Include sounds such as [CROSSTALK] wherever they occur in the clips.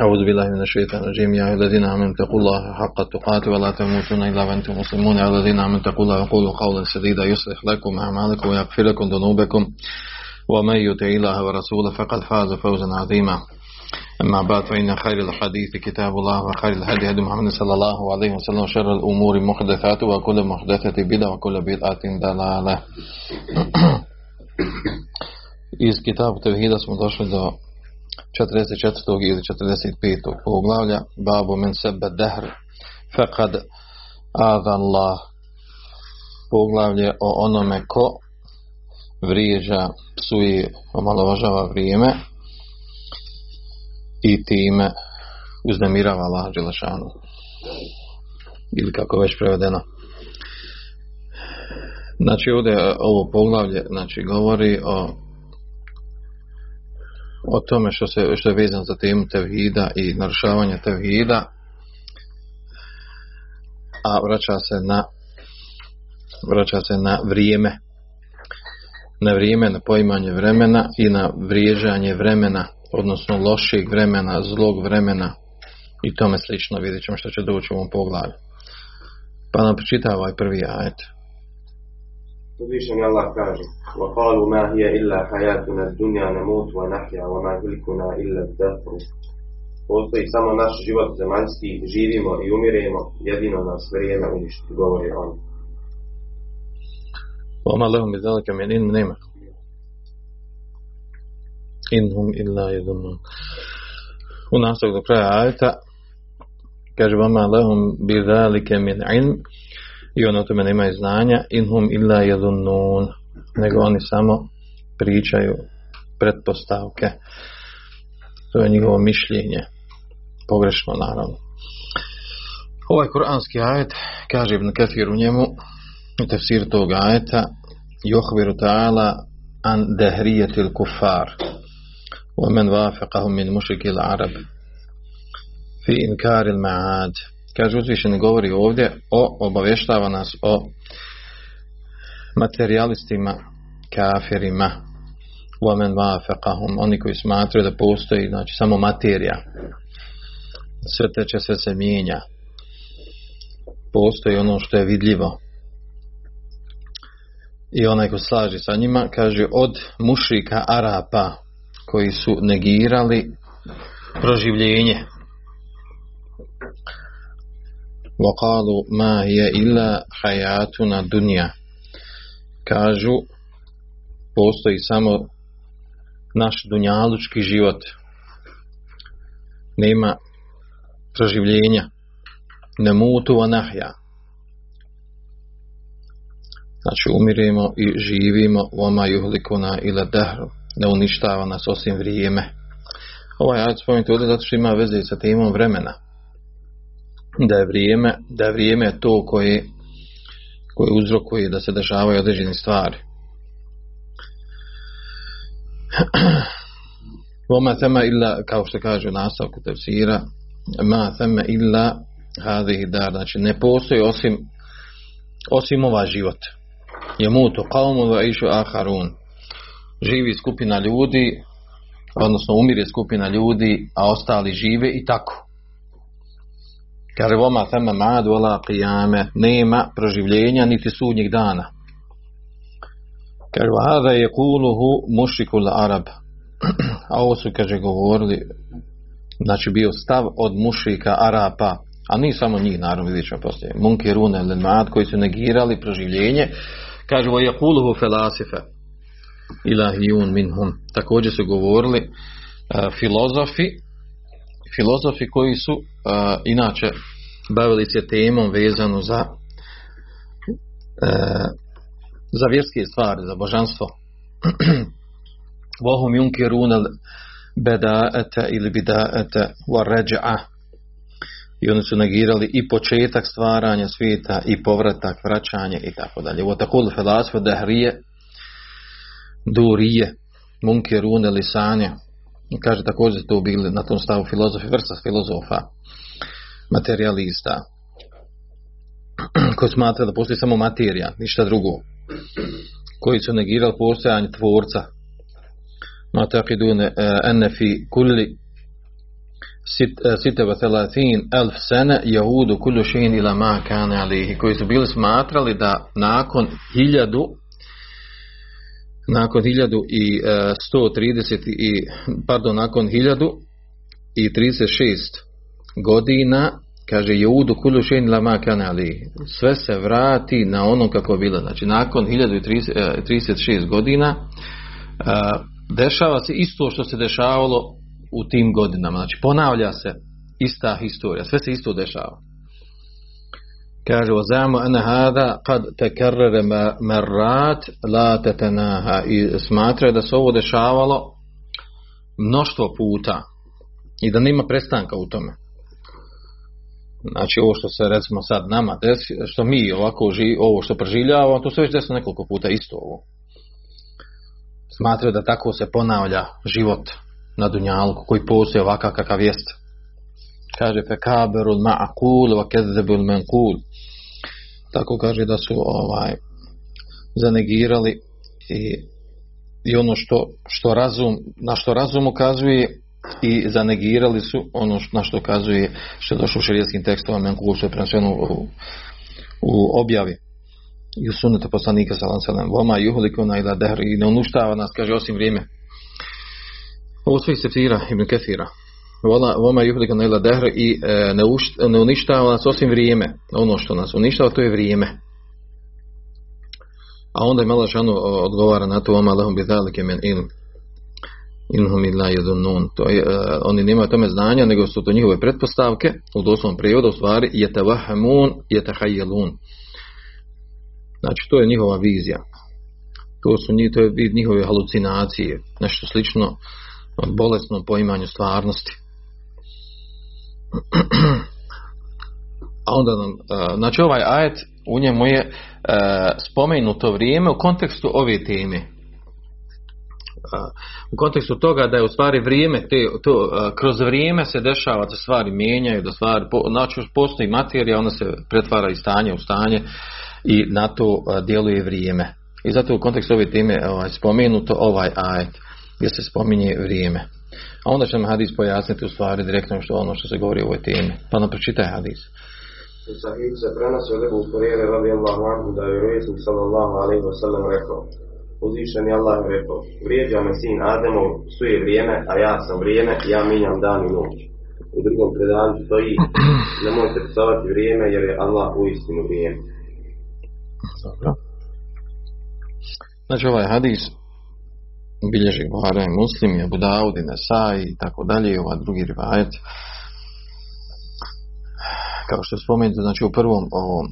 أعوذ بالله من الشيطان الرجيم. يا أيها الذين آمنوا اتقوا الله حق التقاته ولا تموتن إلا وأنتم مسلمون. يا الذين آمنوا اتقوا الله وقولوا قولا سديدا يصلح لكم أعمالكم ويغفر لكم ذنوبكم. ومن يطع الله ورسوله فقد فاز فوزا عظيما. أما بعد فإن خير الحديث كتاب الله وخير الهدي هدي محمد صلى الله عليه وسلم. وشر الأمور محدثات وكل محدثة بدعة وكل بدعة ضلالة. [CLEARS THROAT] Iz kitabu Tevhida smo došli do 44. ili 45. poglavlja Babu men sebe dehr fekad Allah poglavlje o onome ko vrijeđa, psuje, omalovažava vrijeme i time uznemirava Allah Đelešanu. Ili kako već prevedeno. Znači ovdje ovo poglavlje znači, govori o o tome što, se, što je za temu tevhida i narušavanja tevhida. A vraća se na vraća se na vrijeme. Na vrijeme, na poimanje vremena i na vrijeđanje vremena odnosno lošeg vremena, zlog vremena i tome slično. Vidjet ćemo što će doći u ovom poglavlju. Pa nam počita ovaj prvi ajet Uzvišen Allah kaže وَقَالُوا مَا هِيَ إِلَّا حَيَاتُنَا الدُّنْيَا نَمُوتُ وَنَحْيَا وَمَا هُلِكُنَا إِلَّا الدَّهْرُ Postoji samo naš život zemaljski, živimo i umiremo, jedino nas vrijeme uništi, govori on. وما لهم بذلك من علم نعمة إنهم إلا يظنون u nastavku do kraja ajeta kaže lahum bi zalike min ilm i ono o tome nemaju znanja inhum illa yadhunnun nego oni samo pričaju pretpostavke to je njihovo mišljenje pogrešno naravno ovaj kuranski ajet kaže Ibn Kathir u njemu u tefsir tog ajeta yuhbiru ta'ala an dahriyatil kufar ومن وافقهم من مشرك العرب في إنكار المعاد Kaže uzvišeni govori ovdje o obavještava nas o materialistima kafirima. Uamen vafekahum oni koji smatraju da postoji znači samo materija. Sve teče, sve se mijenja. Postoji ono što je vidljivo. I onaj ko slaži sa njima kaže od mušika Arapa koji su negirali proživljenje. وقالوا ما هي إلا حياتنا دنيا kažu postoji samo naš dunjalučki život nema proživljenja ne mutu wa nahja znači umiremo i živimo vama juhlikuna ila dahru ne uništava nas osim vrijeme ovaj ajd spomenuti ovdje zato što ima veze sa temom vremena da je vrijeme da je vrijeme to koje koje uzrokuje da se dešavaju određene stvari [CLEARS THROAT] Voma thema illa, kao što kaže u nastavku tefsira, ma thema illa hadih dar, znači ne postoji osim osim ovaj život. Je mutu qavmu va išu aharun. Živi skupina ljudi, odnosno umire skupina ljudi, a ostali žive i tako. Kaže voma thema mad wala qiyame, nema proživljenja niti sudnjeg dana. Kaže hada je kuluhu mušikul arab. [CLEARS THROAT] A ovo su, kaže, govorili, znači bio stav od mušika Arapa, a nije samo njih, naravno, vidjet ćemo poslije, munkirune ili mad, koji su negirali proživljenje, kaže, vo je kuluhu felasife, ilahijun minhum. Također su govorili uh, filozofi, filozofi koji su uh, inače bavili se temom vezanu za uh, za vjerske stvari, za božanstvo. [CLEARS THROAT] Vohum junkirun bedaete ili bidaete wa ređa i oni su negirali i početak stvaranja svijeta i povratak, vraćanje i tako dalje. Ovo tako felasfa dahrije durije munkirune lisanje i kaže također to bili na tom stavu filozofi, vrsta filozofa materialista [CLEARS THROAT] koji smatra da postoji samo materija, ništa drugo koji su negirali postojanje tvorca. Ene fi kulli site wa thalathin elf sene jahudu kullu šein ila ma kane alihi koji su bili smatrali da nakon hiljadu nakon hiljadu i sto trideset i pardon nakon hiljadu i trideset šest godina kaže Jehudu kullu šein ila ma kane alihi sve se vrati na ono kako je bilo znači nakon 1036 godina dešava se isto što se dešavalo u tim godinama. Znači ponavlja se ista historija, sve se isto dešava. Kaže, ozamu ene hada kad tekarrere merrat la tetenaha i smatra da se ovo dešavalo mnoštvo puta i da nema prestanka u tome. Znači ovo što se recimo sad nama desi, što mi ovako ži, ovo što preživljavamo, to se već desilo nekoliko puta isto ovo. Smatraju da tako se ponavlja život na Dunjalku koji postoji ovakav kakav jest. Kaže fe kaberul ma'akul wa kezebul menkul. Tako kaže da su ovaj zanegirali i, i ono što, što razum, na što razum ukazuje i zanegirali su ono što, na što ukazuje što je došlo u šerijskim tekstovima menkul što je prenosveno u, u objavi i u sunetu poslanika sallam sallam voma juhulikuna ila dehri i ne uništava nas kaže osim vrijeme ovo sve se fira Ibn Kefira. Voma juhlika na ila dehr i e, ne, uništava nas osim vrijeme. Ono što nas uništava to je vrijeme. A onda je malo šano odgovara na to voma lehum men ilm. Inhum illa. To je, uh, oni nemaju tome znanja, nego su to njihove pretpostavke, u doslovnom prijevodu u stvari, yatavahamun yatahayyalun. Znači, to je njihova vizija. To su to je njihove halucinacije, nešto slično bolesnom poimanju stvarnosti. A onda nam, znači ovaj ajet u njemu je spomenuto vrijeme u kontekstu ove teme. U kontekstu toga da je u stvari vrijeme, te, to, kroz vrijeme se dešava da stvari mijenjaju, da stvari, znači postoji materija, ona se pretvara iz stanja u stanje i na to djeluje vrijeme. I zato u kontekstu ove teme ovaj, spomenuto ovaj ajet gdje se spominje vrijeme. A onda će nam hadis pojasniti u stvari direktno što ono što se govori o ovoj temi. Pa nam pročitaj hadis. U sahihu se prenosi od Ebu Kurere radi Allahu anhu da je vjesnik sallallahu alaihi wa sallam rekao Uzvišen je Allah rekao Vrijeđa me sin Ademov suje vrijeme, a ja sam vrijeme, ja minjam dan i noć. U drugom predanju stoji nemojte psovati vrijeme jer je Allah u istinu vrijeme. Dobro. Znači ovaj hadis bilježi Buhara i Muslim, Abu Dawud i Nesai i tako dalje i ova drugi rivajet. Kao što je znači u prvom ovom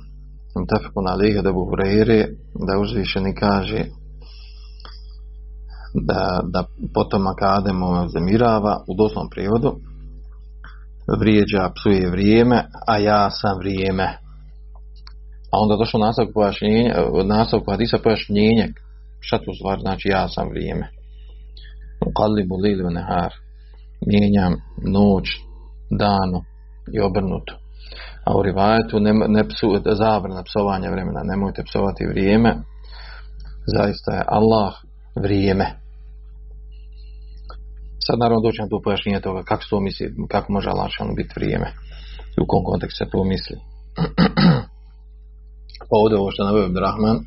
Tefeku na Aliha da Buhreire, da uzvišeni kaže da, da potomak Ademova zamirava u doslovnom prijevodu vrijeđa, psuje vrijeme, a ja sam vrijeme. A onda došlo nastavku pojašnjenja, nastavku hadisa pojašnjenje šta to stvar znači ja sam vrijeme. Uqallibu lili nehar. Mijenjam noć, dano i obrnuto. A u rivajetu ne, ne psu, zabrana psovanja vremena. Nemojte psovati vrijeme. Zaista je Allah vrijeme. Sad naravno doći na to pojašnjenje toga kako to misli, kako može Allah biti vrijeme. U kom kontekstu se to misli. [CLEARS THROAT] pa ovdje ovo što naveo Rahman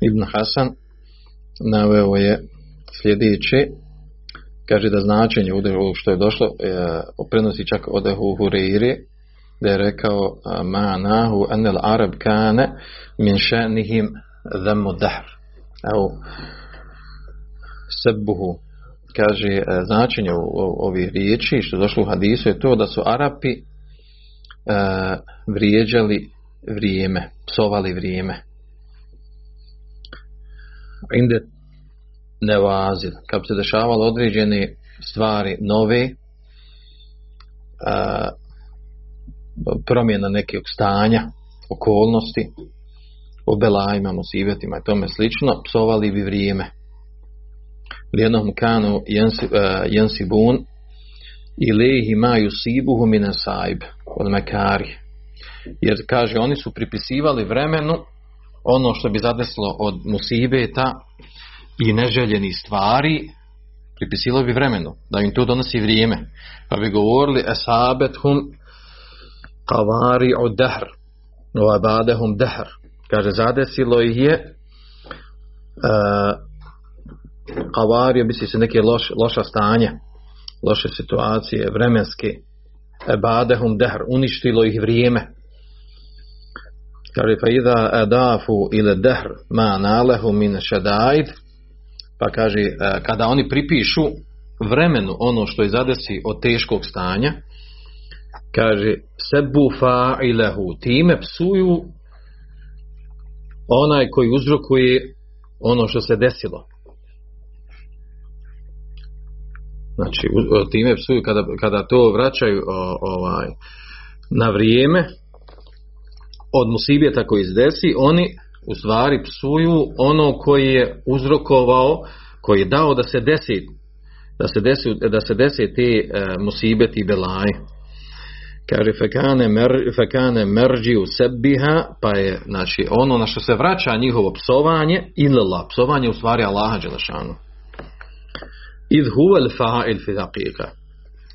Ibn Hasan naveo je sljedeće kaže da značenje u što je došlo e, prenosi čak od Hureyri da je rekao ma nahu anel arab kane min šanihim dhamu dahr evo sebuhu kaže e, značenje ovih riječi što je došlo u hadisu je to da su Arapi e, vrijeđali vrijeme, psovali vrijeme. Inde nevazil, kad se dešavalo određene stvari nove, a, promjena nekog stanja, okolnosti, o belajima, musibetima i tome slično, psovali bi vrijeme. Lijenom kanu jensibun ilihi ma yusibuhu min saib od mekari. Jer kaže oni su pripisivali vremenu ono što bi zadeslo od musibeta i neželjenih stvari pripisivali bi vremenu, da im to donosi vrijeme. Pa bi govorili esabet hum kavari od dahr o abadehum dahr kaže zadesilo ih je uh, kavari misli se neke loš, loša stanja loše situacije, vremenske. Ebadehum dehr, uništilo ih vrijeme. Kaže fa idha adafu ile dehr ma nalehu min šedaid pa kaže uh, kada oni pripišu vremenu ono što je zadesi od teškog stanja kaže sebu fa'ilehu time psuju onaj koji uzrokuje ono što se desilo. Znači time psuju kada, kada to vraćaju ovaj na vrijeme od musibijeta koji se desi oni u stvari psuju ono koji je uzrokovao koji je dao da se desi da se desi, da se desi te e, i belaje kaže fekane, mer, fekane merđi u sebiha pa je znači ono na što se vraća njihovo psovanje ilala, psovanje u stvari Allaha Đelešanu. Huvel fa'il fi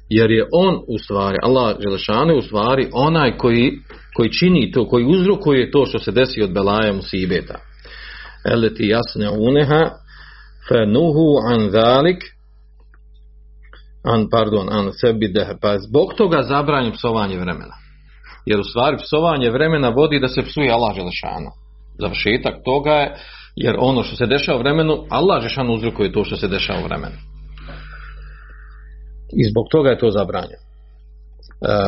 jer je on u stvari Allah Đelešanu u stvari onaj koji, koji čini to, koji uzrokuje to što se desi od belaja musibeta eleti jasne uneha fe nuhu an zalik an, pardon, an sebi pa zbog toga zabranju psovanje vremena. Jer u stvari psovanje vremena vodi da se psuje Allah Želešanu. Završetak toga je, jer ono što se dešava u vremenu, Allah Želešanu uzrokuje to što se dešava u vremenu. I zbog toga je to zabranjeno. Uh,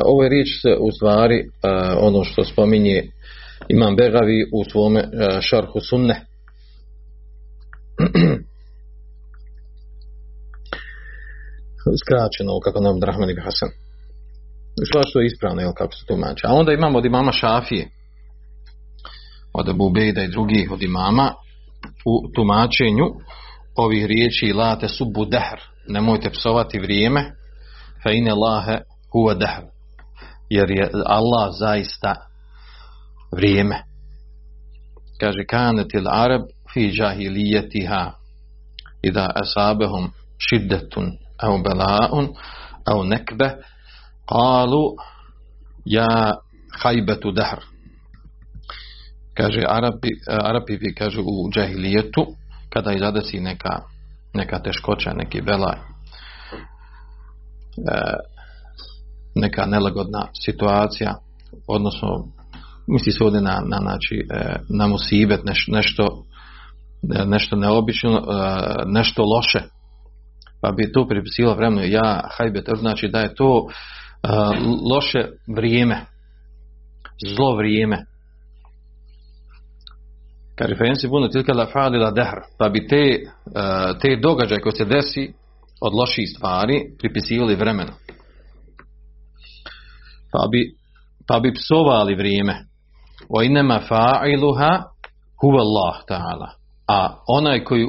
ovo je riječ se u stvari uh, ono što spominje Imam Begavi u svome uh, šarhu sunne. [CLEARS THROAT] skraćeno kako nam Drahman ibn Hasan. Sva što je ispravno, jel, kako se tumači. A onda imamo od imama Šafije, od Abu Bejda i drugih od imama u tumačenju ovih riječi late subu dehr. Nemojte psovati vrijeme fa ine lahe huva dehr. Jer je Allah zaista vrijeme. Kaže kanetil arab fi džahilijetiha i da asabehum šiddetun au belaun au nekbe kalu ja hajbetu dahr kaže Arabi, Arabi bi kaže u džahilijetu kada izadesi neka neka teškoća, neki belaj neka nelagodna situacija odnosno misli se ovdje na, na, znači, e, na musibet neš, nešto nešto neobično e, nešto loše. Pa bi to pripisilo vremenu. Ja hajbet, znači da je to loše vrijeme. Zlo vrijeme. Kaže fensi bunu tilka la fa'alila dehr pa bi te, te događaje koje se desi od loših stvari pripisivali vremenu. Pa bi pa bi psovali vrijeme. O inema fa'iluha huva Allah ta'ala. A onaj koji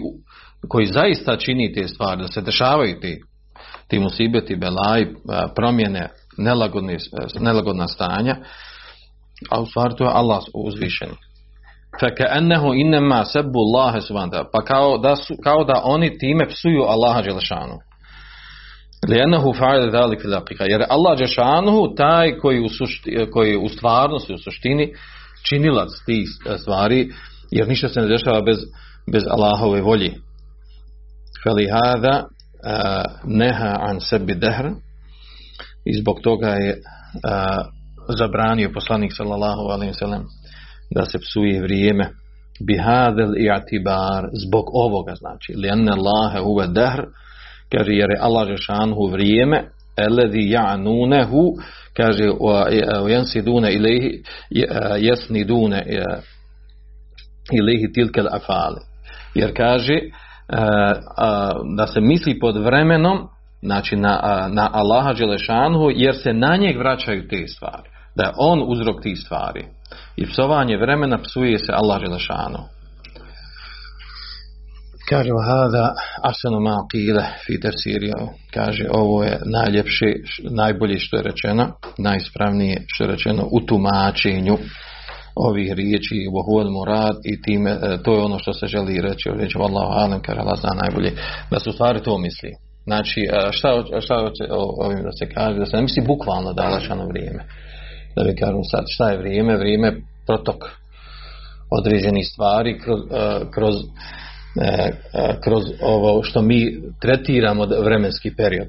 koji zaista čini te stvari, da se dešavaju ti, ti musibeti, belaj, promjene, nelagodna stanja, a u stvari to je Allah uzvišeni. Feke ennehu innema sebu Allahe subhanahu pa kao da, su, kao da oni time psuju Allaha Đelešanu. Lijenahu fa'ile dalik filakika. Jer Allah Đelešanu taj koji u, sušti, koji u stvarnosti, u suštini činilac tih stvari, jer ništa se ne dešava bez, bez Allahove volje. فلهذا neha an sebi dehr i zbog toga je a, zabranio poslanik sallallahu alaihi sallam da se psuje vrijeme. Bihadel i atibar zbog ovoga znači. Li enne Allahe dehr kaže jer je Allah žešanhu vrijeme eledi ja'nunehu kaže u jensidune ilaihi jesnidune ilaihi tilkel afali jer kaže da se misli pod vremenom znači na, na Allaha Đelešanu jer se na njeg vraćaju te stvari. Da je on uzrok tih stvari. I psovanje vremena psuje se Allah Đelešanu. Kaže hada asanu ma qila fi. Kaže ovo je najljepše, najbolje što je rečeno, najispravnije što je rečeno u tumačenju ovih riječi vohuel murad i time, e, to je ono što se želi reći reći Allahu alam kaže Allah zna najbolje da su stvari to misli znači e, šta, šta ovim da se kaže da se ne misli bukvalno da je vrijeme da bi kažem sad šta je vrijeme vrijeme protok određenih stvari kroz, e, kroz kroz ovo što mi tretiramo vremenski period.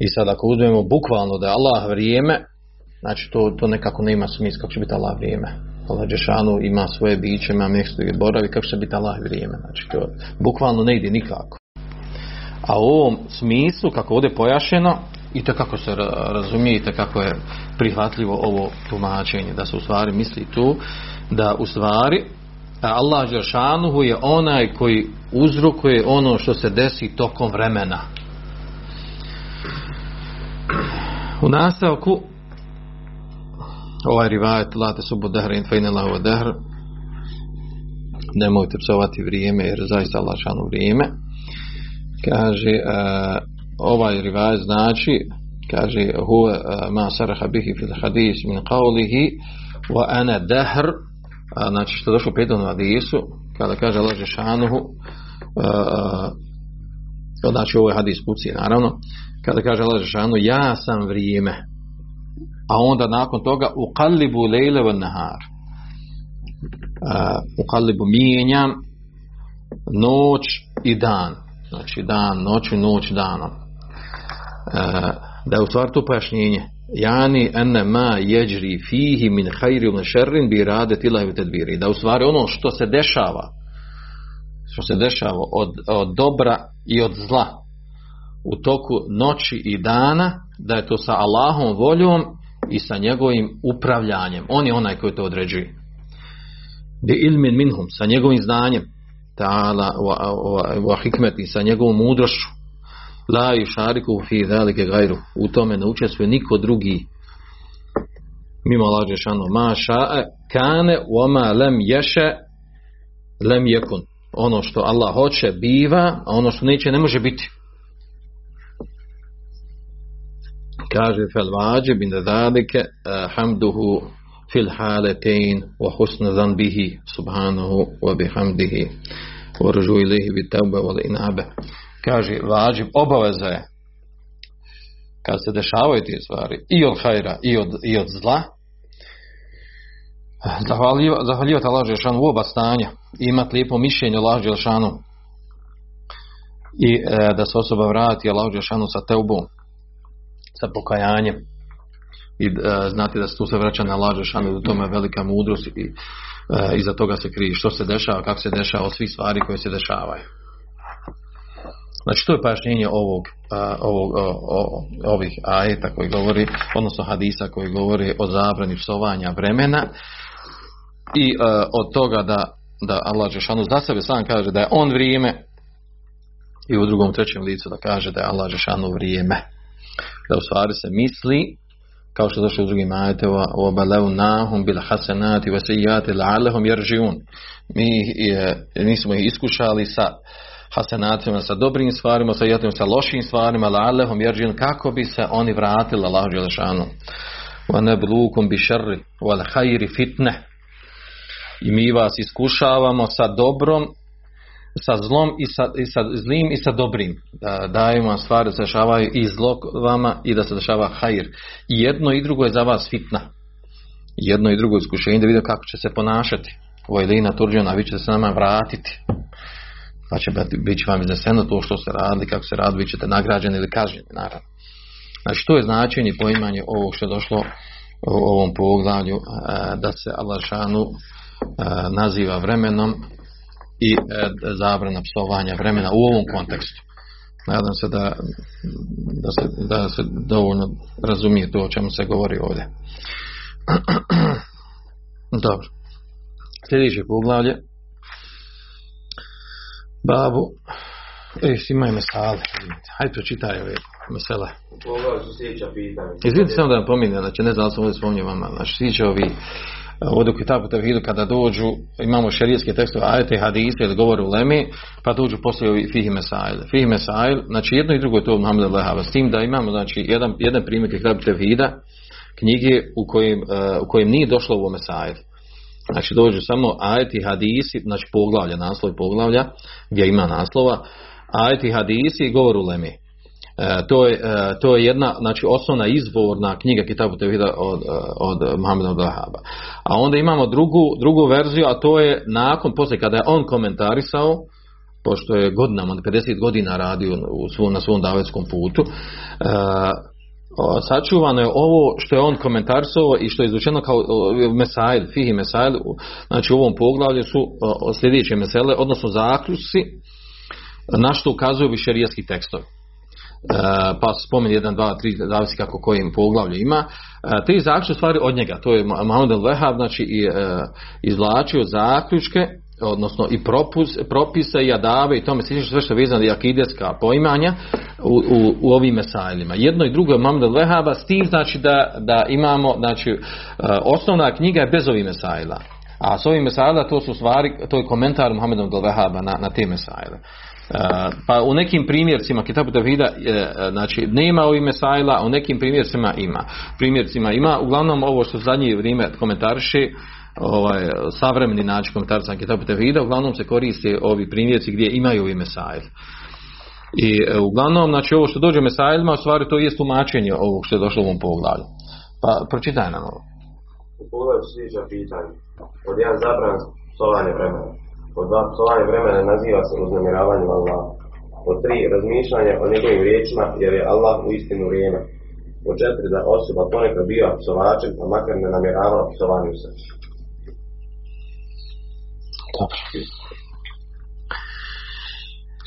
I sad ako uzmemo bukvalno da je Allah vrijeme, Znači to, to nekako ne ima smisla kako će biti Allah vrijeme. Allah Đešanu ima svoje biće, ima mjesto i boravi, kako će biti Allah vrijeme. Znači to bukvalno ne ide nikako. A u ovom smislu, kako ovdje pojašeno, i kako se razumije i kako je prihvatljivo ovo tumačenje, da se u stvari misli tu, da u stvari Allah Đešanuhu je onaj koji uzrokuje ono što se desi tokom vremena. U nastavku ovaj rivajet late subu dehr in fejne lahu dehr nemojte psovati vrijeme jer zaista Allah vrijeme kaže uh, ovaj rivajet znači kaže huve uh, ma saraha bihi fil hadis min qavlihi wa ana dehr uh, znači što došlo u na hadisu kada kaže Allah šanuhu uh, znači ovo je hadis kuci naravno kada kaže Allah šanu ja sam vrijeme a onda nakon toga u kallibu lejle van nahar. U kallibu mijenjam noć i dan znači dan, noć i noć danom da je u stvari to pojašnjenje jani ene ma jeđri fihi min hajri min šerrin bi rade tilahi tedbiri da u stvari ono što se dešava što se dešava od, od dobra i od zla u toku noći i dana da je to sa Allahom voljom i sa njegovim upravljanjem. On je onaj koji to određuje. Bi ilmin minhum, sa njegovim znanjem, ta'ala wa, wa, hikmeti, sa njegovom mudrošću. La i šariku fi velike gajru. U tome ne učestvuje niko drugi. Mimo Allah Žešanu. Ma ša'e kane ma lem ješe lem jekun. Ono što Allah hoće biva, a ono što neće ne može biti. kaže fel vađe bin zalike eh, hamduhu fil haletein wa husna zanbihi subhanahu wa bihamdihi wa ilihi tevbe wa inabe kaže vađib obaveza je kad se dešavaju te stvari i od hajra i od, i od zla zahvaljivati Allah Žešanu u oba stanja i imati lijepo mišljenje Allah Žešanu i e, da se osoba vrati Allah Žešanu sa teubom sa pokajanjem i e, da se tu se vraća na laže šanu u tome velika mudrost i e, iza toga se krije što se dešava, kako se dešava od svih stvari koje se dešavaju. Znači to je pojašnjenje ovog, ovog ovih ajeta koji govori, odnosno hadisa koji govori o zabrani psovanja vremena i e, od toga da, da Allah Žešanu za sebe sam kaže da je on vrijeme i u drugom trećem licu da kaže da je Allah Žešanu vrijeme. Da u stvari se misli kao što došlo u drugim bil hasenati wa sejati la'allahum yarji'un. Mi, mi smo ih iskušali sa hasenatima, sa dobrim stvarima, sa jatim, sa lošim stvarima, la'allahum yarji'un kako bi se oni vratili Allahu dželešanu wa nabluukum bi sharri wal khairi fitne i mi vas iskušavamo sa dobrom sa zlom i sa, i sa zlim i sa dobrim. Da daju vam stvari da se dešavaju i zlo vama i da se dešava hajr. I jedno i drugo je za vas fitna. Jedno i drugo iskušenje da vidim kako će se ponašati. Ovo je lina turđena, vi ćete se nama vratiti. Pa će bit će vam izneseno to što se radi, kako se radi, vi ćete nagrađeni ili kažnjeni, naravno. Znači, to je značenje poimanje ovog što je došlo u ovom poglavlju, da se Allah šanu naziva vremenom i e, zabrana psovanja vremena u ovom kontekstu. Nadam se da, da, se, da se dovoljno razumije to o čemu se govori ovdje. [CLEARS THROAT] Dobro. Sljedeće poglavlje. Babu E, ima i mesale. Hajde pročitaj ove mesele. Izvidite samo da vam pominjem, znači ne znam da sam ovdje spominjao vama, znači tiče ovi ovdje u Kitabu Tevhidu kada dođu, imamo šerijetske tekstove, ajete, hadise ili govore u Lemi, pa dođu poslije ovi Fihi Mesail. Fihi Mesail, znači jedno i drugo je to Muhammed Lehava, s tim da imamo znači, jedan, jedan primjer Kitabu Tevhida, knjige u kojem, uh, u kojem nije došlo ovo Mesail. Znači dođu samo ajeti hadisi, znači poglavlja, naslov poglavlja, gdje ima naslova, ajeti hadisi i govor u Lemi. E, to, je, e, to je jedna znači osnovna izvorna knjiga Kitabu Tevhida od, e, od Muhammeda Dahaba. A onda imamo drugu, drugu verziju, a to je nakon, poslije kada je on komentarisao, pošto je godinama, 50 godina radio u svom, na svom davetskom putu, e, sačuvano je ovo što je on komentarisao i što je izučeno kao mesail, fihi mesail, znači u ovom poglavlju su sljedeće mesele, odnosno zaključci na što ukazuju višerijski tekstovi. E, pa spomeni jedan, dva, tri, zavisi kako kojim poglavlju ima. E, tri zaključke stvari od njega, to je Mohamed al znači i, e, izvlačio zaključke, odnosno i propus, propise i adave i tome slično sve što je vezano i akideska poimanja u, u, ovim mesajlima. Jedno i drugo je Mohamed al s tim znači da, da imamo, znači osnovna knjiga je bez ovih mesajla. A s ovim mesajla to su stvari, to je komentar Muhammeda al na, na te mesajle. Pa u nekim primjercima Kitabu Tevhida znači nema ovih mesajla, a u nekim primjercima ima. Primjercima ima, uglavnom ovo što zadnje vrijeme komentariše ovaj, savremeni način komentarca Kitabu Tevhida, uglavnom se koriste ovi primjerci gdje imaju ovi mesajl. I e, uglavnom, znači ovo što dođe u mesajlima, u stvari to je tumačenje ovog što je došlo u ovom poglavlju. Pa pročitaj nam ovo. U pogledu sljedeća pitanja. Od jedan zabran psovanje vremena. Od dva psovanje vremena naziva se uznamiravanje Allah. Od tri razmišljanje o njegovim riječima jer je Allah u istinu vrijeme. Od četiri da osoba ponekad bio psovačem, pa makar ne namjeravao psovanju se. Dobro.